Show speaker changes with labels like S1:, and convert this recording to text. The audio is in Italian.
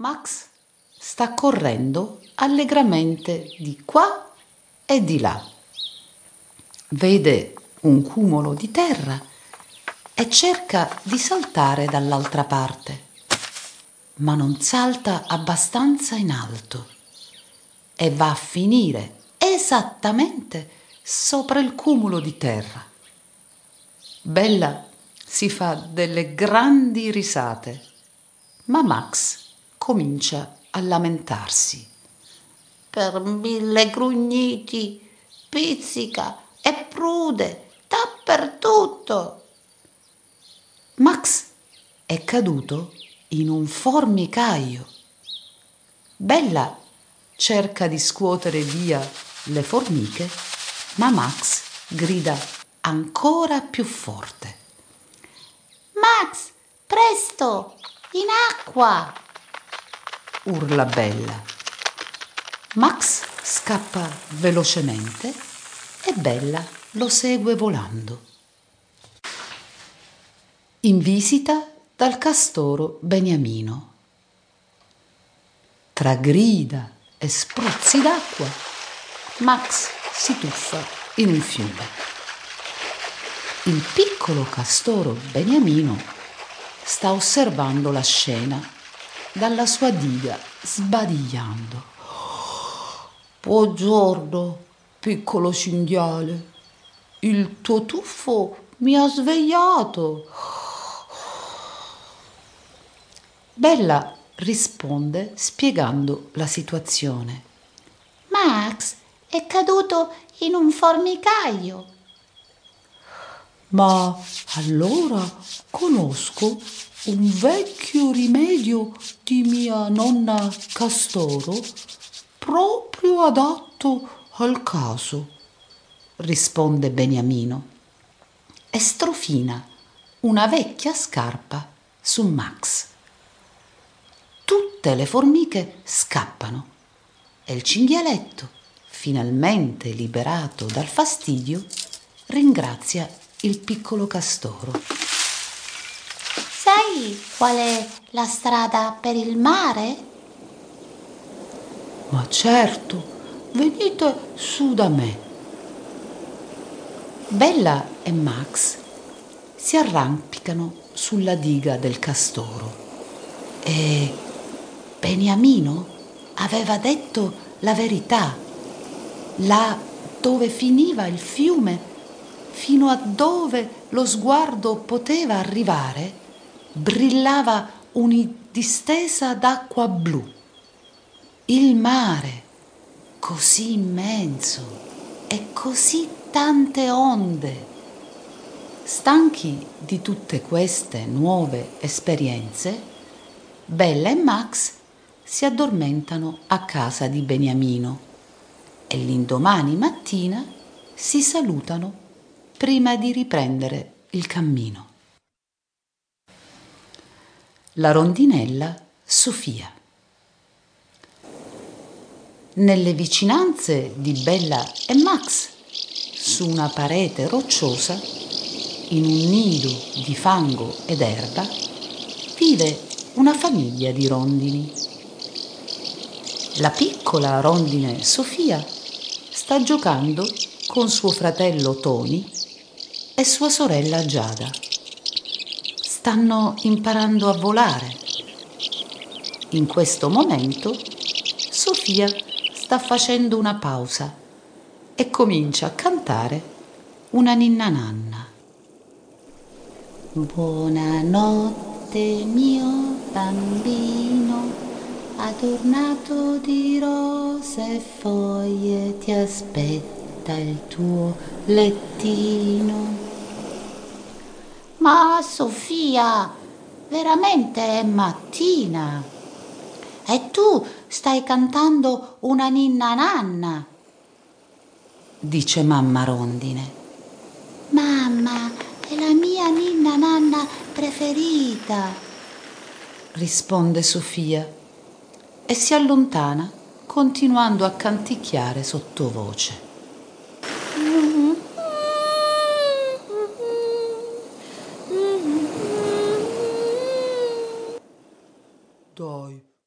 S1: Max sta correndo allegramente di qua e di là. Vede un cumulo di terra e cerca di saltare dall'altra parte, ma non salta abbastanza in alto e va a finire esattamente sopra il cumulo di terra. Bella si fa delle grandi risate, ma Max comincia a lamentarsi.
S2: Per mille grugniti, pizzica e prude dappertutto.
S1: Max è caduto in un formicaio. Bella cerca di scuotere via le formiche, ma Max grida ancora più forte.
S2: Max, presto, in acqua!
S1: Urla Bella. Max scappa velocemente e Bella lo segue volando. In visita dal castoro Beniamino. Tra grida e spruzzi d'acqua, Max si tuffa in un fiume. Il piccolo castoro Beniamino sta osservando la scena dalla sua diga sbadigliando.
S2: Buongiorno, piccolo cinghiale. Il tuo tuffo mi ha svegliato.
S1: Bella risponde spiegando la situazione.
S2: Max è caduto in un formicaio.
S1: Ma allora conosco un vecchio rimedio di mia nonna Castoro proprio adatto al caso, risponde Beniamino e strofina una vecchia scarpa su Max. Tutte le formiche scappano e il cinghialetto, finalmente liberato dal fastidio, ringrazia il piccolo castoro.
S2: Qual è la strada per il mare?
S1: Ma certo, venite su da me. Bella e Max si arrampicano sulla diga del castoro e Beniamino aveva detto la verità. Là dove finiva il fiume, fino a dove lo sguardo poteva arrivare, brillava un'distesa d'acqua blu. Il mare, così immenso e così tante onde. Stanchi di tutte queste nuove esperienze, Bella e Max si addormentano a casa di Beniamino e l'indomani mattina si salutano prima di riprendere il cammino. La rondinella Sofia. Nelle vicinanze di Bella e Max, su una parete rocciosa, in un nido di fango ed erba, vive una famiglia di rondini. La piccola rondine Sofia sta giocando con suo fratello Tony e sua sorella Giada. Stanno imparando a volare. In questo momento Sofia sta facendo una pausa e comincia a cantare una ninna nanna.
S2: Buonanotte mio bambino adornato di rose e foglie ti aspetta il tuo lettino. Ma Sofia, veramente è mattina. E tu stai cantando una ninna nanna.
S1: Dice mamma Rondine.
S2: Mamma, è la mia ninna nanna preferita.
S1: Risponde Sofia e si allontana continuando a canticchiare sottovoce.